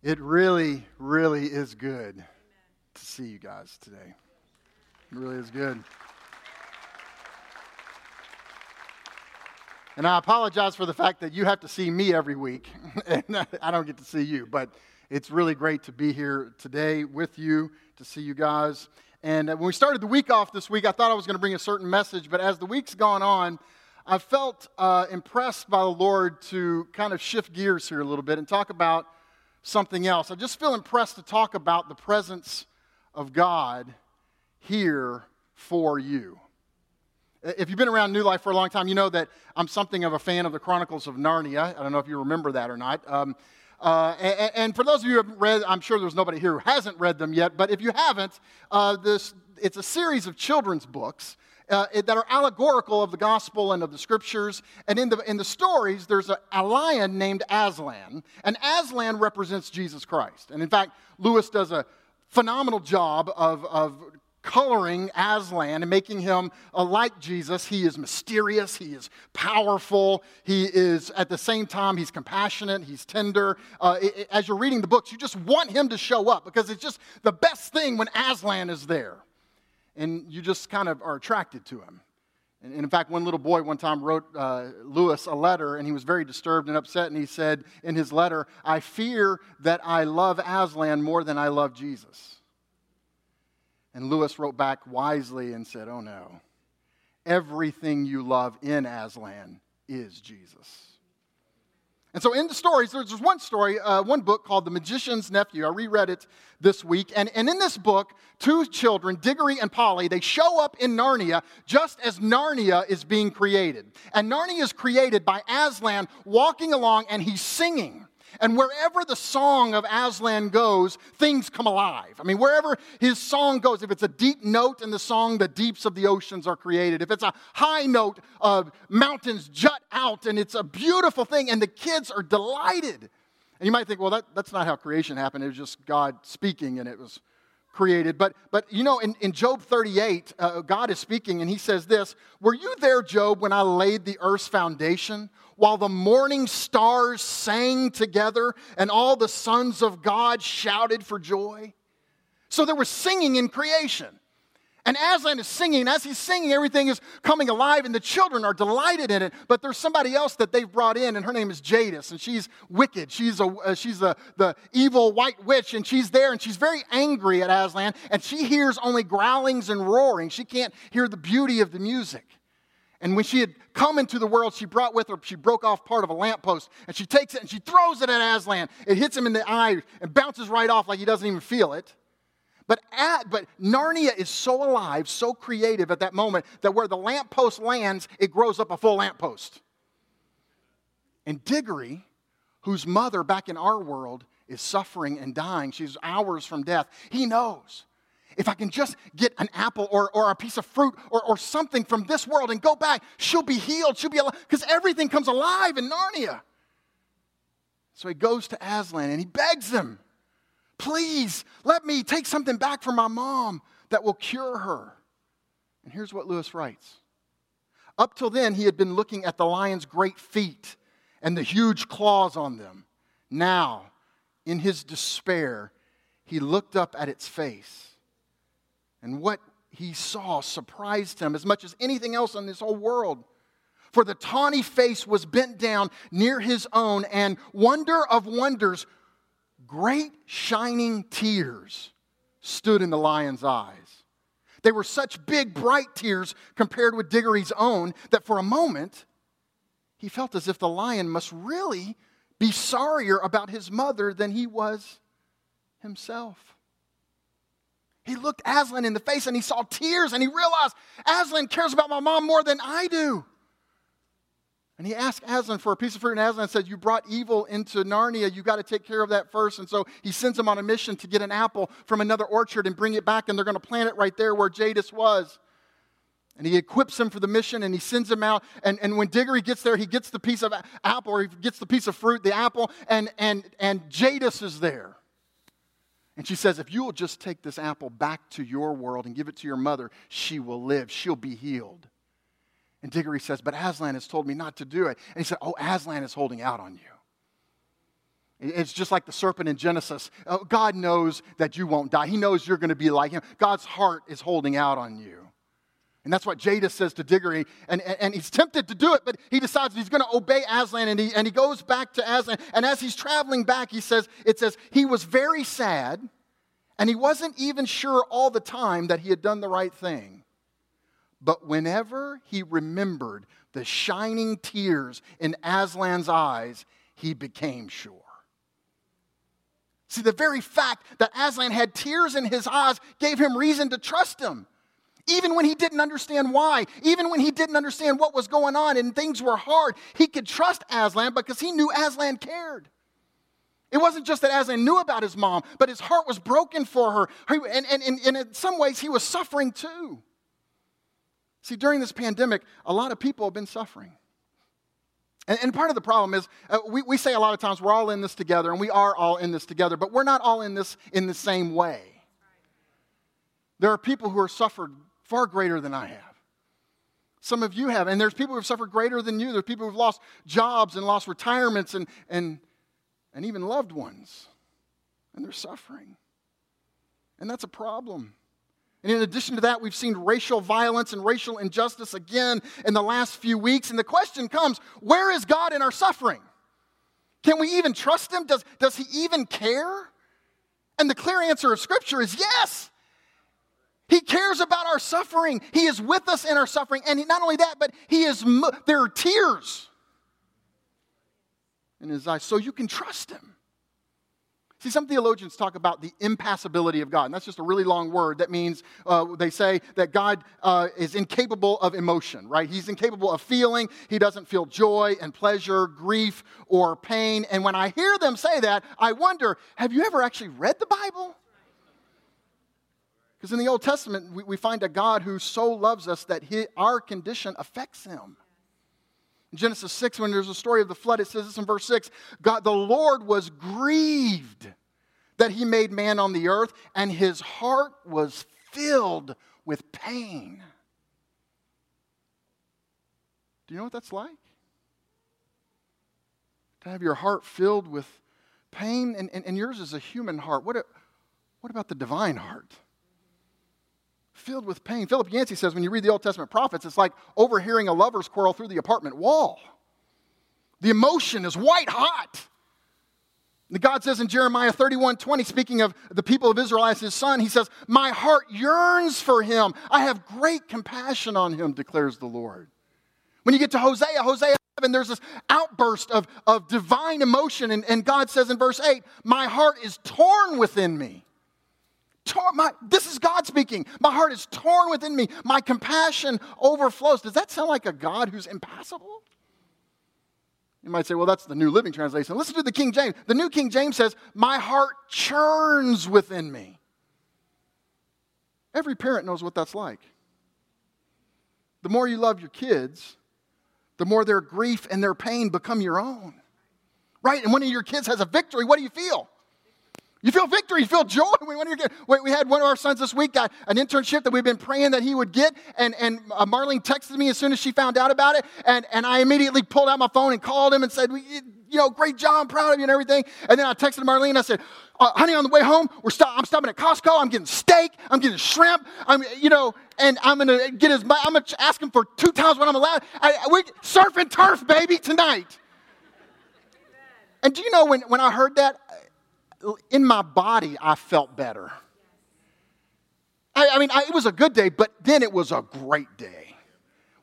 It really, really is good to see you guys today. It really is good. And I apologize for the fact that you have to see me every week, and I don't get to see you. But it's really great to be here today with you, to see you guys. And when we started the week off this week, I thought I was going to bring a certain message, but as the week's gone on, I felt uh, impressed by the Lord to kind of shift gears here a little bit and talk about something else. I just feel impressed to talk about the presence of God here for you. If you've been around New Life for a long time, you know that I'm something of a fan of the Chronicles of Narnia. I don't know if you remember that or not. Um, uh, and, and, for those of you who have read, I'm sure there's nobody here who hasn't read them yet, but if you haven't, uh, this, it's a series of children's books uh, that are allegorical of the gospel and of the scriptures. And in the, in the stories, there's a, a lion named Aslan, and Aslan represents Jesus Christ. And in fact, Lewis does a phenomenal job of, of coloring Aslan and making him uh, like Jesus. He is mysterious, he is powerful, he is at the same time, he's compassionate, he's tender. Uh, it, it, as you're reading the books, you just want him to show up because it's just the best thing when Aslan is there and you just kind of are attracted to him. And, in fact, one little boy one time wrote uh, Lewis a letter, and he was very disturbed and upset. And he said in his letter, I fear that I love Aslan more than I love Jesus. And Lewis wrote back wisely and said, Oh no, everything you love in Aslan is Jesus. And so, in the stories, there's one story, uh, one book called The Magician's Nephew. I reread it this week. And, and in this book, two children, Diggory and Polly, they show up in Narnia just as Narnia is being created. And Narnia is created by Aslan walking along and he's singing. And wherever the song of Aslan goes, things come alive. I mean, wherever his song goes, if it's a deep note in the song, the deeps of the oceans are created. If it's a high note, uh, mountains jut out, and it's a beautiful thing, and the kids are delighted. And you might think, well, that, that's not how creation happened. It was just God speaking, and it was created. But, but you know, in, in Job 38, uh, God is speaking, and he says this Were you there, Job, when I laid the earth's foundation? While the morning stars sang together and all the sons of God shouted for joy. So there was singing in creation. And Aslan is singing, as he's singing, everything is coming alive, and the children are delighted in it. But there's somebody else that they've brought in, and her name is Jadis, and she's wicked. She's, a, uh, she's a, the evil white witch, and she's there, and she's very angry at Aslan, and she hears only growlings and roaring. She can't hear the beauty of the music. And when she had come into the world, she brought with her, she broke off part of a lamppost and she takes it and she throws it at Aslan. It hits him in the eye and bounces right off like he doesn't even feel it. But, at, but Narnia is so alive, so creative at that moment that where the lamppost lands, it grows up a full lamppost. And Diggory, whose mother back in our world is suffering and dying, she's hours from death, he knows if I can just get an apple or, or a piece of fruit or, or something from this world and go back, she'll be healed. She'll be alive. Because everything comes alive in Narnia. So he goes to Aslan and he begs him, please let me take something back from my mom that will cure her. And here's what Lewis writes Up till then, he had been looking at the lion's great feet and the huge claws on them. Now, in his despair, he looked up at its face and what he saw surprised him as much as anything else in this whole world. For the tawny face was bent down near his own, and wonder of wonders, great shining tears stood in the lion's eyes. They were such big, bright tears compared with Diggory's own that for a moment he felt as if the lion must really be sorrier about his mother than he was himself. He looked Aslan in the face and he saw tears and he realized Aslan cares about my mom more than I do. And he asked Aslan for a piece of fruit, and Aslan said, You brought evil into Narnia. You got to take care of that first. And so he sends him on a mission to get an apple from another orchard and bring it back, and they're going to plant it right there where Jadis was. And he equips him for the mission and he sends him out. And, and when Diggory gets there, he gets the piece of apple or he gets the piece of fruit, the apple, and, and, and Jadis is there. And she says, If you will just take this apple back to your world and give it to your mother, she will live. She'll be healed. And Diggory says, But Aslan has told me not to do it. And he said, Oh, Aslan is holding out on you. It's just like the serpent in Genesis. Oh, God knows that you won't die. He knows you're going to be like him. God's heart is holding out on you. And that's what Jadis says to Diggory. And, and, and, he's tempted to do it, but he decides he's going to obey Aslan. And he, and he goes back to Aslan. And as he's traveling back, he says, it says, he was very sad. And he wasn't even sure all the time that he had done the right thing. But whenever he remembered the shining tears in Aslan's eyes, he became sure. See, the very fact that Aslan had tears in his eyes gave him reason to trust him. Even when he didn't understand why, even when he didn't understand what was going on and things were hard, he could trust Aslan because he knew Aslan cared. It wasn't just that Aslan knew about his mom, but his heart was broken for her. And, and, and, and in some ways, he was suffering too. See, during this pandemic, a lot of people have been suffering. And, part of the problem is uh, we, we say a lot of times we're all in this together, and we are all in this together, but we're not all in this in the same way. There are people who are suffered far greater than I have. Some of you have, and there's people who have suffered greater than you. There's people who've lost jobs and lost retirements and, and, and even loved ones, and they're suffering. And that's a problem. And in addition to that, we've seen racial violence and racial injustice again in the last few weeks. And the question comes where is God in our suffering? Can we even trust Him? Does, does He even care? And the clear answer of Scripture is yes. He cares about our suffering. He is with us in our suffering. And not only that, but He is, there are tears in His eyes. So you can trust Him. See, some theologians talk about the impassibility of God, and that's just a really long word. That means uh, they say that God uh, is incapable of emotion, right? He's incapable of feeling. He doesn't feel joy and pleasure, grief, or pain. And when I hear them say that, I wonder have you ever actually read the Bible? Because in the Old Testament, we, we, find a God who so loves us that he, our condition affects him. In Genesis 6, when there's a story of the flood, it says this in verse 6 God, the Lord was grieved that he made man on the earth, and his heart was filled with pain. Do you know what that's like? To have your heart filled with pain, and, and, and yours is a human heart. What, what about the divine heart? Filled with pain. Philip Yancey says when you read the Old Testament prophets, it's like overhearing a lover's quarrel through the apartment wall. The emotion is white hot. God says in Jeremiah 31 20, speaking of the people of Israel as his son, he says, My heart yearns for him. I have great compassion on him, declares the Lord. When you get to Hosea, Hosea 7, there's this outburst of, of divine emotion, and, and God says in verse 8, My heart is torn within me torn. My, this is God speaking. My heart is torn within me. My compassion overflows. Does that sound like a God who's impassible? You might say, well, that's the New Living Translation. Listen to the King James. The New King James says, My heart churns within me. Every parent knows what that's like. The more you love your kids, the more their grief and their pain become your own. Right? And when your kids has a victory, what do you feel? You feel victory, you feel joy. When we had one of our sons this week got an internship that we've been praying that he would get, and, and uh, Marlene texted me as soon as she found out about it, and, and I immediately pulled out my phone and called him and said, you know, great job, I'm proud of you and everything. And then I texted Marlene, I said, uh, honey, on the way home, we're stop- I'm stopping at Costco, I'm getting steak, I'm getting shrimp, I'm, you know, and I'm gonna get his, I'm gonna ask him for two times what I'm allowed. I, we surf and turf, baby, tonight. And do you know when, when I heard that, in my body, I felt better. I, I mean, I, it was a good day, but then it was a great day.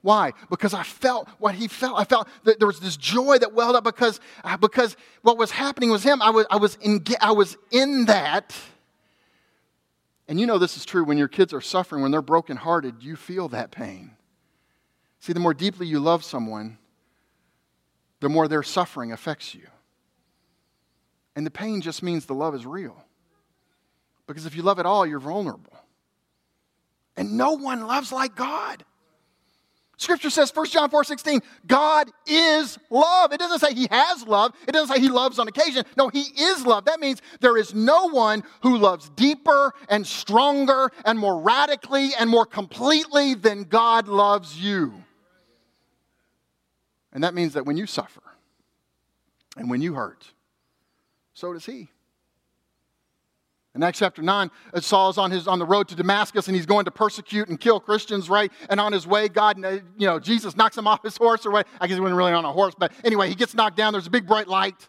Why? Because I felt what he felt. I felt that there was this joy that welled up because, because what was happening was him. I was, I, was in, I was in that. And you know this is true when your kids are suffering, when they're brokenhearted, you feel that pain. See, the more deeply you love someone, the more their suffering affects you. And the pain just means the love is real. Because if you love at all, you're vulnerable. And no one loves like God. Scripture says, 1 John 4 16, God is love. It doesn't say he has love. It doesn't say he loves on occasion. No, he is love. That means there is no one who loves deeper and stronger and more radically and more completely than God loves you. And that means that when you suffer and when you hurt so does he. In Acts chapter 9, uh, Saul is on, his, on the road to Damascus and he's going to persecute and kill Christians, right? And on his way, God, uh, you know, Jesus knocks him off his horse or what? I guess he wasn't really on a horse, but anyway, he gets knocked down. There's a big bright light.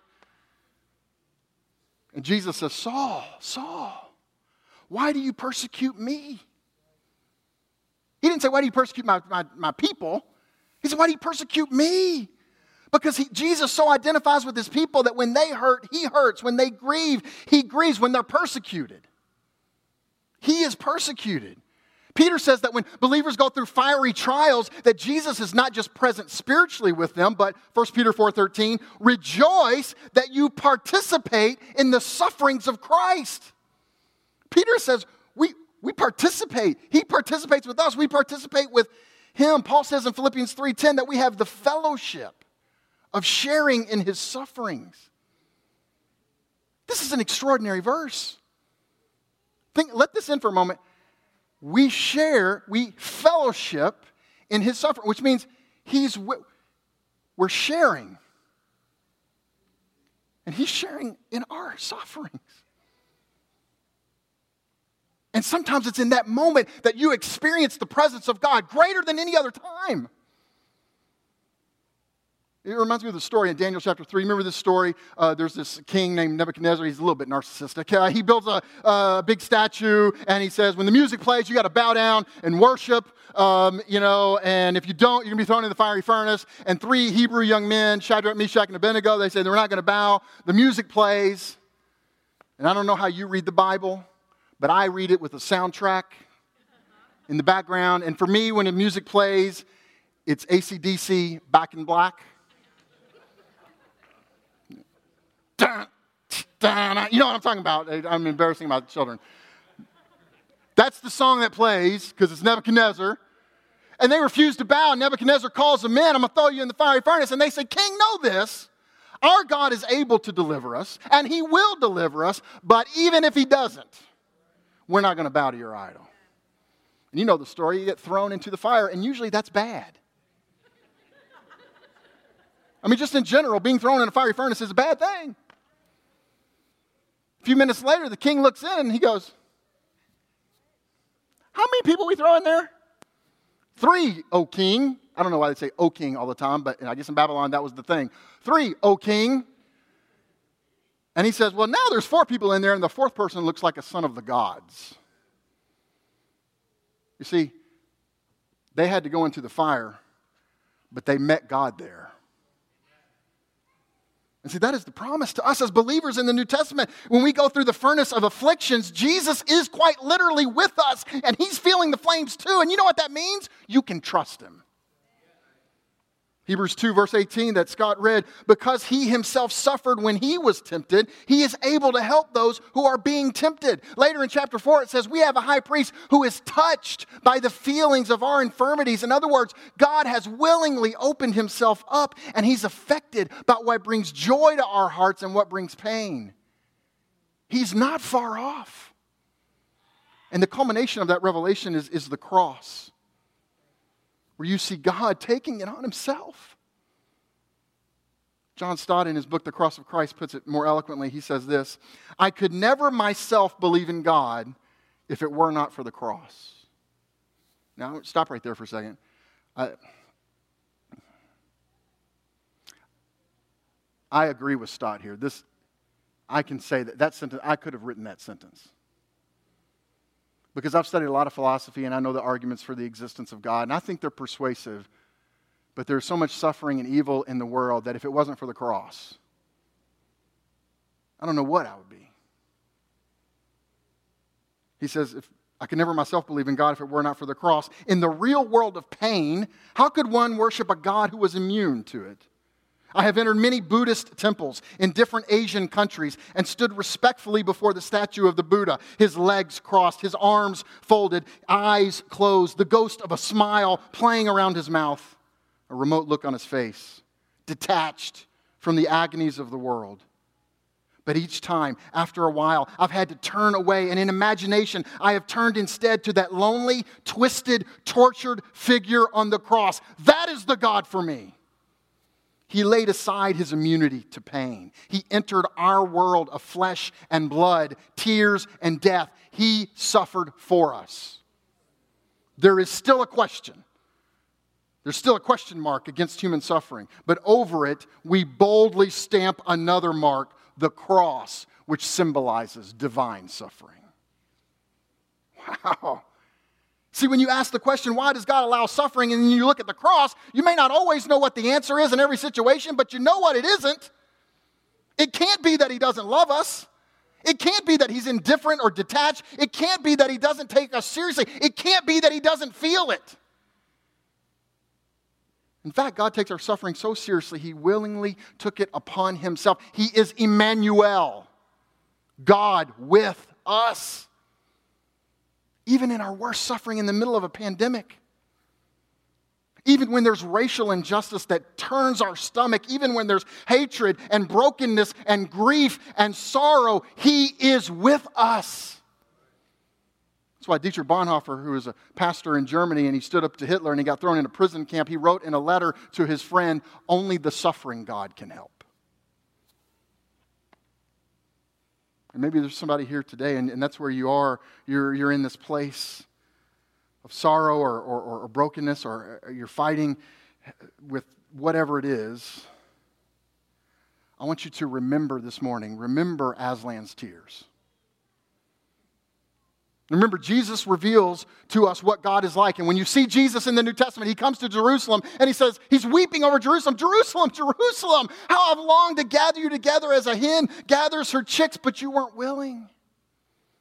And Jesus says, Saul, Saul, why do you persecute me? He didn't say, Why do you persecute my, my, my people? He said, Why do you persecute me? Because he, Jesus so identifies with his people that when they hurt, he hurts. When they grieve, he grieves. When they're persecuted, he is persecuted. Peter says that when believers go through fiery trials, that Jesus is not just present spiritually with them, but 1 Peter 4:13, rejoice that you participate in the sufferings of Christ. Peter says, we, we participate. He participates with us. We participate with him. Paul says in Philippians 3:10 that we have the fellowship of sharing in his sufferings. This is an extraordinary verse. Think, let this in for a moment. We share, we fellowship in his suffering, which means he's we're sharing. And he's sharing in our sufferings. And sometimes it's in that moment that you experience the presence of God greater than any other time. It reminds me of the story in Daniel chapter 3. Remember this story? Uh, there's this king named Nebuchadnezzar. He's a little bit narcissistic. Uh, he builds a, a, big statue and he says, when the music plays, you got to bow down and worship, um, you know, and if you don't, you're going to be thrown in the fiery furnace. And three Hebrew young men, Shadrach, Meshach, and Abednego, they say they're not going to bow. The music plays. And I don't know how you read the Bible, but I read it with a soundtrack in the background. And for me, when the music plays, it's ACDC Back in Black. Dun, dun, you know what I'm talking about. I'm embarrassing my children. That's the song that plays because it's Nebuchadnezzar. And they refuse to bow. Nebuchadnezzar calls them in. I'm going to throw you in the fiery furnace. And they say, King, know this. Our God is able to deliver us, and he will deliver us. But even if he doesn't, we're not going to bow to your idol. And you know the story. You get thrown into the fire, and usually that's bad. I mean, just in general, being thrown in a fiery furnace is a bad thing few minutes later, the king looks in and he goes, How many people we throw in there? Three, O king. I don't know why they say O king all the time, but I guess in Babylon that was the thing. Three, O king. And he says, Well, now there's four people in there, and the fourth person looks like a son of the gods. You see, they had to go into the fire, but they met God there. And see, that is the promise to us as believers in the New Testament. When we go through the furnace of afflictions, Jesus is quite literally with us, and He's feeling the flames too. And you know what that means? You can trust Him. Hebrews 2, verse 18, that Scott read, because he himself suffered when he was tempted, he is able to help those who are being tempted. Later in chapter 4, it says, We have a high priest who is touched by the feelings of our infirmities. In other words, God has willingly opened himself up, and he's affected by what brings joy to our hearts and what brings pain. He's not far off. And the culmination of that revelation is, is the cross where you see God taking it on himself. John Stott, in his book, The Cross of Christ, puts it more eloquently. He says this I could never myself believe in God if it were not for the cross. Now, stop right there for a second. I, I agree with Stott here. This, I can say that that sentence, I could have written that sentence because I've studied a lot of philosophy and I know the arguments for the existence of God, and I think they're persuasive. But there's so much suffering and evil in the world that if it wasn't for the cross, I don't know what I would be. He says, if I could never myself believe in God if it were not for the cross. In the real world of pain, how could one worship a God who was immune to it? I have entered many Buddhist temples in different Asian countries and stood respectfully before the statue of the Buddha, his legs crossed, his arms folded, eyes closed, the ghost of a smile playing around his mouth, a remote look on his face, detached from the agonies of the world. But each time, after a while, I've had to turn away, and in imagination, I have turned instead to that lonely, twisted, tortured figure on the cross. That is the God for me. He laid aside his immunity to pain. He entered our world of flesh and blood, tears and death. He suffered for us. There is still a question. There's still a question mark against human suffering, but over it, we boldly stamp another mark the cross, which symbolizes divine suffering. Wow. See, when you ask the question, why does God allow suffering, and you look at the cross, you may not always know what the answer is in every situation, but you know what it isn't. It can't be that He doesn't love us. It can't be that He's indifferent or detached. It can't be that He doesn't take us seriously. It can't be that He doesn't feel it. In fact, God takes our suffering so seriously, He willingly took it upon Himself. He is Emmanuel, God with us even in our worst suffering in the middle of a pandemic. Even when there's racial injustice that turns our stomach, even when there's hatred and brokenness and grief and sorrow, He is with us. That's why Dietrich Bonhoeffer, who was a pastor in Germany and he stood up to Hitler and he got thrown in a prison camp, he wrote in a letter to his friend, Only the suffering God can help. And maybe there's somebody here today, and, and that's where you are. You're, you're in this place of sorrow or, or, or brokenness, or you're fighting with whatever it is. I want you to remember this morning, remember Aslan's tears. Remember, Jesus reveals to us what God is like. And when you see Jesus in the New Testament, he comes to Jerusalem and he says, He's weeping over Jerusalem. Jerusalem, Jerusalem, how I've longed to gather you together as a hen gathers her chicks, but you weren't willing.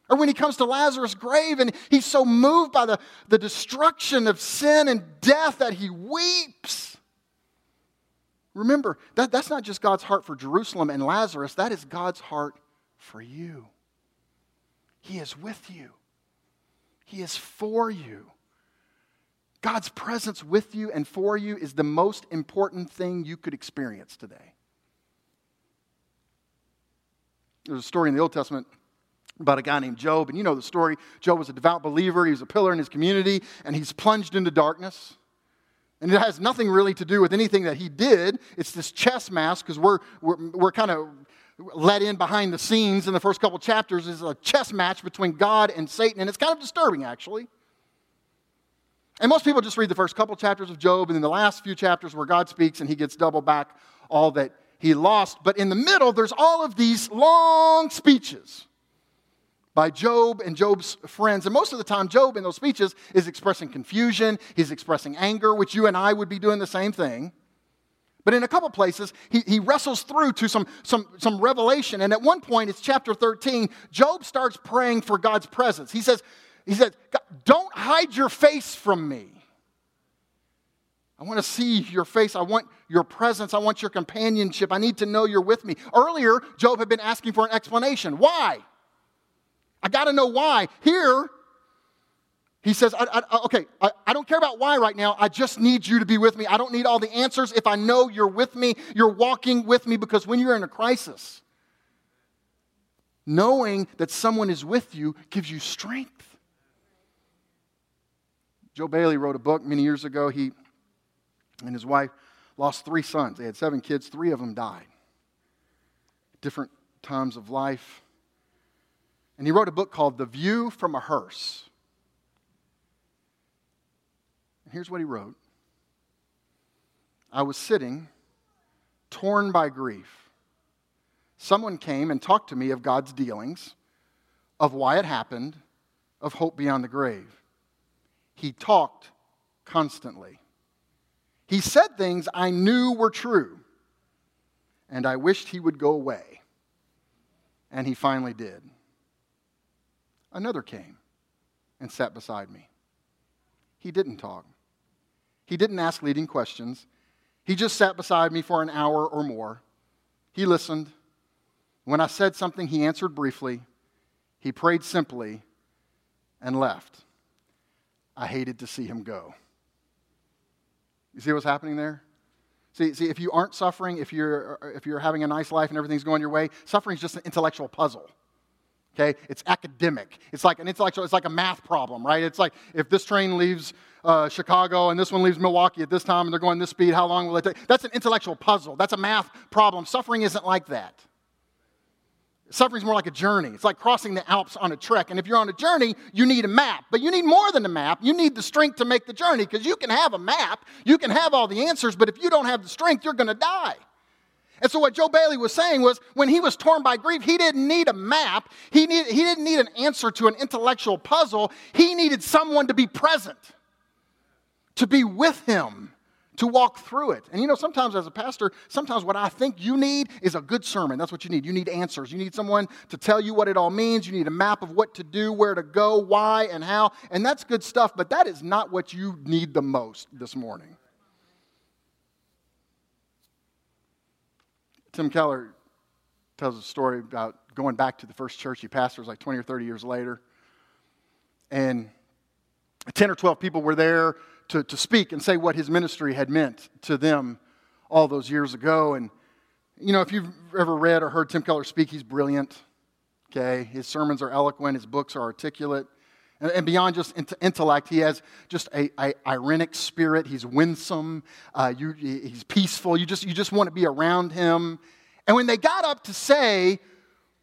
Or when he comes to Lazarus' grave and he's so moved by the, the destruction of sin and death that he weeps. Remember, that, that's not just God's heart for Jerusalem and Lazarus, that is God's heart for you. He is with you. He is for you. God's presence with you and for you is the most important thing you could experience today. There's a story in the Old Testament about a guy named Job, and you know the story. Job was a devout believer, he was a pillar in his community, and he's plunged into darkness. And it has nothing really to do with anything that he did. It's this chess mask because we're, we're, we're kind of let in behind the scenes in the first couple chapters is a chess match between God and Satan, and it's kind of disturbing, actually. And most people just read the first couple chapters of Job and then the last few chapters where God speaks and he gets double back all that he lost. But in the middle, there's all of these long speeches by Job and Job's friends. And most of the time, Job in those speeches is expressing confusion, he's expressing anger, which you and I would be doing the same thing. But in a couple places, he, he wrestles through to some, some, some revelation. And at one point, it's chapter 13, Job starts praying for God's presence. He says, he says Don't hide your face from me. I want to see your face. I want your presence. I want your companionship. I need to know you're with me. Earlier, Job had been asking for an explanation. Why? I got to know why. Here, he says, I, I, okay, I, I, don't care about why right now. I just need you to be with me. I don't need all the answers. If I know you're with me, you're walking with me because when you're in a crisis, knowing that someone is with you gives you strength. Joe Bayly wrote a book many years ago. He and his wife lost three sons. They had seven kids, three of them died. Different times of life. And he wrote a book called The View from a Hearse. Here's what he wrote I was sitting, torn by grief. Someone came and talked to me of God's dealings, of why it happened, of hope beyond the grave. He talked constantly. He said things I knew were true, and I wished he would go away. And he finally did. Another came and sat beside me. He didn't talk. He didn't ask leading questions. He just sat beside me for an hour or more. He listened. When I said something, he answered briefly. He prayed simply and left. I hated to see him go. You see what's happening there? See, see if you aren't suffering, if you're, if you're having a nice life and everything's going your way, suffering is just an intellectual puzzle. Okay? It's academic. It's like an intellectual, it's like a math problem, right? It's like if this train leaves uh, Chicago and this one leaves Milwaukee at this time and they're going this speed, how long will it take? That's an intellectual puzzle. That's a math problem. Suffering isn't like that. Suffering is more like a journey. It's like crossing the Alps on a trek. And if you're on a journey, you need a map. But you need more than a map. You need the strength to make the journey because you can have a map, you can have all the answers, but if you don't have the strength, you're going to die. And so, what Joe Bayly was saying was when he was torn by grief, he didn't need a map, he, need, he didn't need an answer to an intellectual puzzle. He needed someone to be present, to be with him, to walk through it. And you know, sometimes as a pastor, sometimes what I think you need is a good sermon. That's what you need. You need answers. You need someone to tell you what it all means. You need a map of what to do, where to go, why, and how. And that's good stuff, but that is not what you need the most this morning. Tim Keller tells a story about going back to the first church he pastors like 20 or 30 years later. And 10 or 12 people were there to, to speak and say what his ministry had meant to them all those years ago. And, you know, if you've ever read or heard Tim Keller speak, he's brilliant. Okay? His sermons are eloquent, his books are articulate. And, and beyond just intellect, he has just a, a ironic spirit. He's winsome. Uh, you, he's peaceful. You just, you just want to be around him. And when they got up to say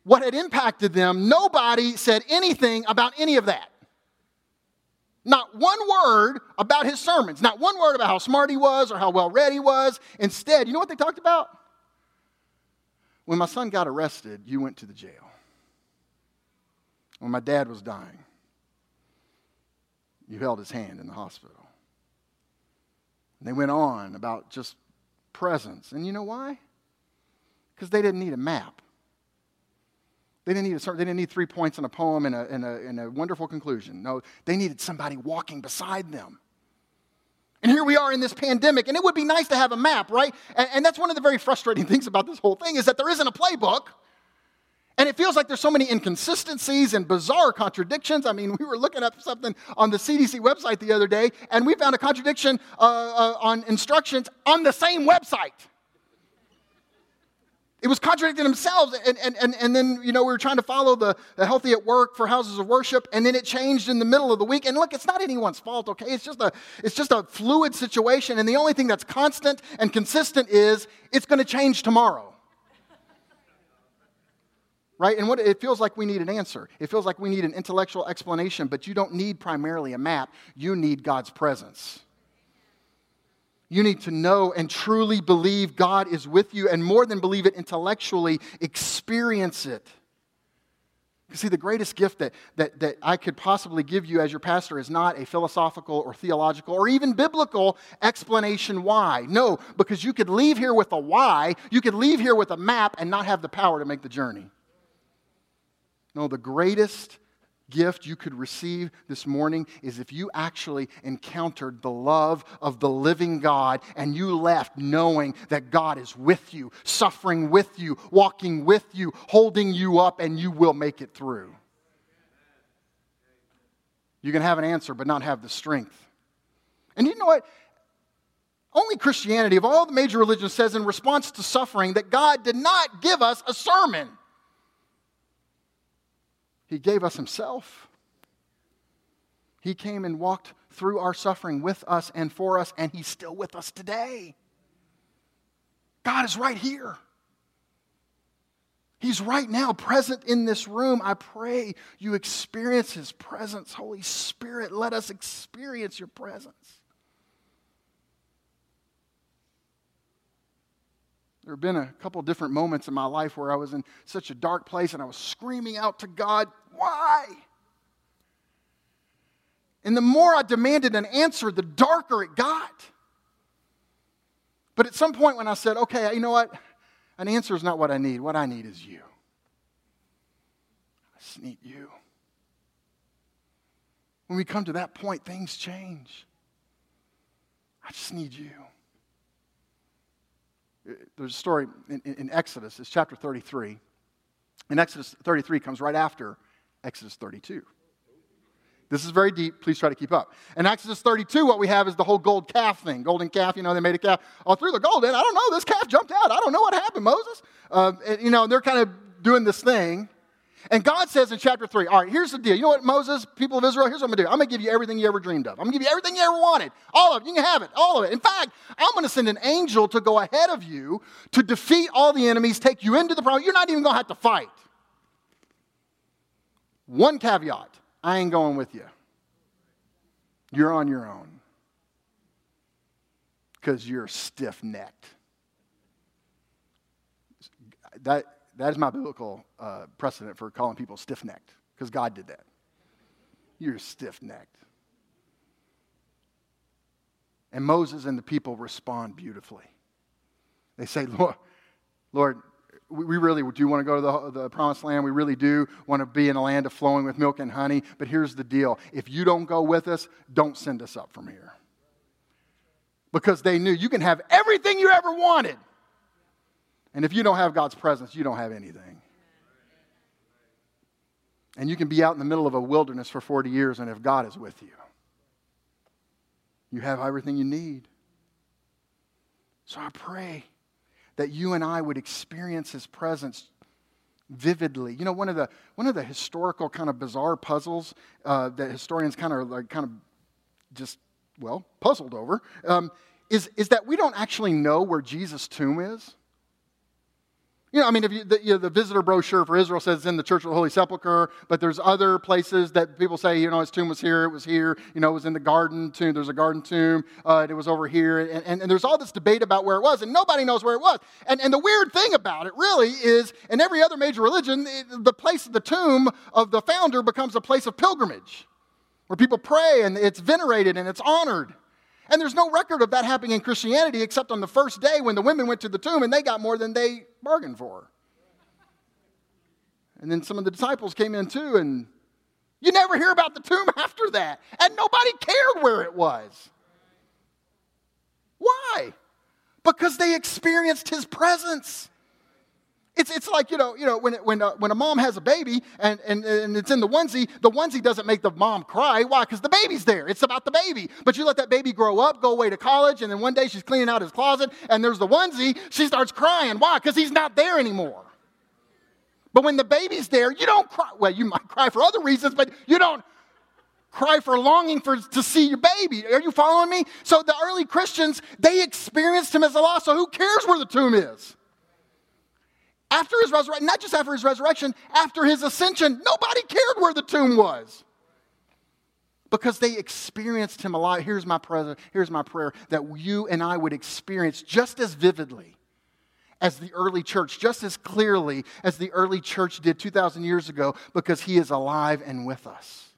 what had impacted them, nobody said anything about any of that. Not one word about his sermons, not one word about how smart he was or how well read he was. Instead, you know what they talked about? When my son got arrested, you went to the jail. When my dad was dying, you held his hand in the hospital. And they went on about just presence. And you know why? Because they didn't need a map. They didn't need a, certain, they didn't need three points in a poem and a, and, a, and a wonderful conclusion. No, they needed somebody walking beside them. And here we are in this pandemic, and it would be nice to have a map, right? And, and that's one of the very frustrating things about this whole thing is that there isn't a playbook. And it feels like there's so many inconsistencies and bizarre contradictions. I mean, we were looking up something on the CDC website the other day, and we found a contradiction uh, uh, on instructions on the same website. It was contradicting themselves. And, and, and, and then, you know, we were trying to follow the, the healthy at work for houses of worship, and then it changed in the middle of the week. And look, it's not anyone's fault, okay? It's just a, it's just a fluid situation. And the only thing that's constant and consistent is it's going to change tomorrow right? And what it feels like we need an answer. It feels like we need an intellectual explanation, but you don't need primarily a map. You need God's presence. You need to know and truly believe God is with you, and more than believe it intellectually, experience it. You see, the greatest gift that, that, that I could possibly give you as your pastor is not a philosophical or theological or even biblical explanation why. No, because you could leave here with a why, you could leave here with a map and not have the power to make the journey. No, the greatest gift you could receive this morning is if you actually encountered the love of the living God and you left knowing that God is with you, suffering with you, walking with you, holding you up, and you will make it through. You can have an answer, but not have the strength. And you know what? Only Christianity, of all the major religions, says in response to suffering that God did not give us a sermon. He gave us Himself. He came and walked through our suffering with us and for us, and He's still with us today. God is right here. He's right now present in this room. I pray you experience His presence. Holy Spirit, let us experience your presence. There have been a couple different moments in my life where I was in such a dark place and I was screaming out to God, Why? And the more I demanded an answer, the darker it got. But at some point, when I said, Okay, you know what? An answer is not what I need. What I need is you. I just need you. When we come to that point, things change. I just need you. There's a story in, in, Exodus, it's chapter 33. And Exodus 33 comes right after Exodus 32. This is very deep. Please try to keep up. In Exodus 32, what we have is the whole gold calf thing. Golden calf, you know, they made a calf. Oh, through the gold, and I don't know, this calf jumped out. I don't know what happened, Moses. Uh, and, you know, they're kind of doing this thing. And God says in chapter 3, all right, here's the deal. You know what, Moses, people of Israel, here's what I'm going to do. I'm going to give you everything you ever dreamed of. I'm going to give you everything you ever wanted. All of it. You can have it. All of it. In fact, I'm going to send an angel to go ahead of you to defeat all the enemies, take you into the promise. You're not even going to have to fight. One caveat I ain't going with you. You're on your own because you're stiff necked. That that is my biblical uh, precedent for calling people stiff necked, because God did that. You're stiff necked. And Moses and the people respond beautifully. They say, Lord, Lord, we really do want to go to the, the promised land. We really do want to be in a land of flowing with milk and honey. But here's the deal if you don't go with us, don't send us up from here. Because they knew you can have everything you ever wanted. And if you don't have God's presence, you don't have anything. And you can be out in the middle of a wilderness for 40 years, and if God is with you, you have everything you need. So I pray that you and I would experience His presence vividly. You know, one of the one of the historical kind of bizarre puzzles uh, that historians kind of like kind of just well puzzled over um, is is that we don't actually know where Jesus' tomb is. You know, I mean, if you, the, you know, the visitor brochure for Israel says it's in the Church of the Holy Sepulchre, but there's other places that people say, you know, his tomb was here, it was here, you know, it was in the garden tomb, there's a garden tomb, uh, it was over here, and, and, and, there's all this debate about where it was, and nobody knows where it was. And, and the weird thing about it, really, is in every other major religion, the place of the tomb of the founder becomes a place of pilgrimage, where people pray, and it's venerated, and it's honored. And there's no record of that happening in Christianity except on the first day when the women went to the tomb and they got more than they bargained for. And then some of the disciples came in too, and you never hear about the tomb after that. And nobody cared where it was. Why? Because they experienced his presence. It's, it's like, you know, you know when, when, uh, when a mom has a baby and, and, and it's in the onesie, the onesie doesn't make the mom cry. Why? Because the baby's there. It's about the baby. But you let that baby grow up, go away to college, and then one day she's cleaning out his closet and there's the onesie. She starts crying. Why? Because he's not there anymore. But when the baby's there, you don't cry. Well, you might cry for other reasons, but you don't cry for longing for to see your baby. Are you following me? So the early Christians, they experienced him as a loss. So who cares where the tomb is? After his resurrection, not just after his resurrection, after his ascension, nobody cared where the tomb was. Because they experienced him alive. Here's my, prayer, here's my prayer that you and I would experience just as vividly as the early church, just as clearly as the early church did 2,000 years ago, because he is alive and with us.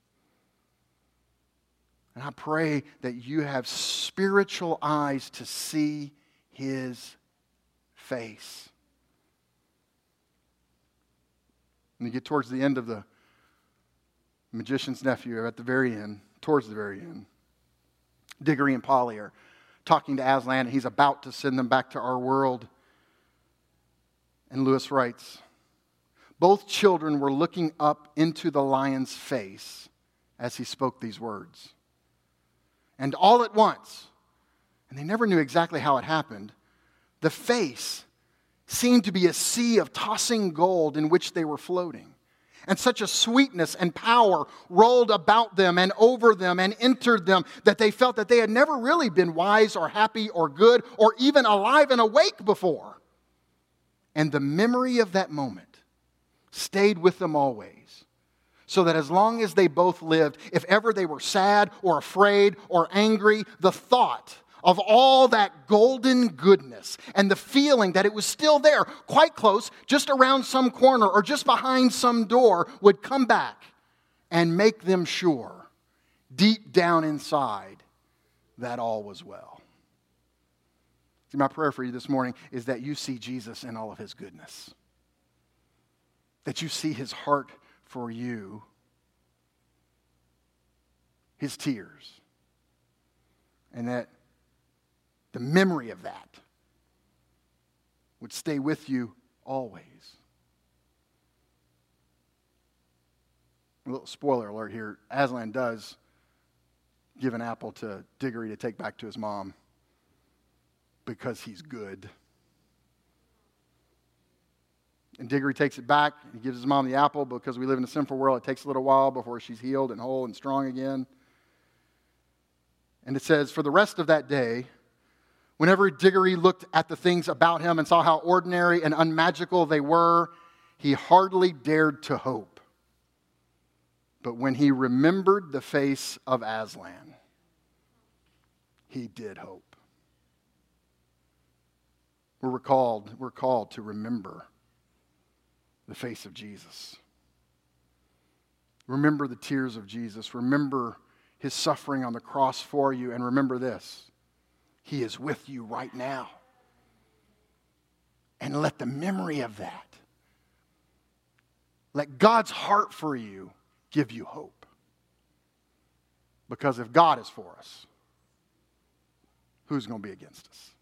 And I pray that you have spiritual eyes to see his face. When you get towards the end of the magician's nephew, at the very end, towards the very end, Diggory and Polly are talking to Aslan, and he's about to send them back to our world. And Lewis writes Both children were looking up into the lion's face as he spoke these words. And all at once, and they never knew exactly how it happened, the face seemed to be a sea of tossing gold in which they were floating. And such a sweetness and power rolled about them and over them and entered them that they felt that they had never really been wise or happy or good or even alive and awake before. And the memory of that moment stayed with them always. So that as long as they both lived, if ever they were sad or afraid or angry, the thought of all that golden goodness and the feeling that it was still there, quite close, just around some corner or just behind some door, would come back and make them sure, deep down inside, that all was well. See, my prayer for you this morning is that you see Jesus in all of his goodness, that you see his heart for you, his tears, and that the memory of that would stay with you always. A little spoiler alert here Aslan does give an apple to Diggory to take back to his mom because he's good. And Diggory takes it back. He gives his mom the apple because we live in a sinful world. It takes a little while before she's healed and whole and strong again. And it says, For the rest of that day, whenever Diggory looked at the things about him and saw how ordinary and unmagical they were, he hardly dared to hope. But when he remembered the face of Aslan, he did hope. We're recalled, we're called to remember the face of Jesus. Remember the tears of Jesus. Remember his suffering on the cross for you. And remember this He is with you right now. And let the memory of that, let God's heart for you give you hope. Because if God is for us, who's going to be against us?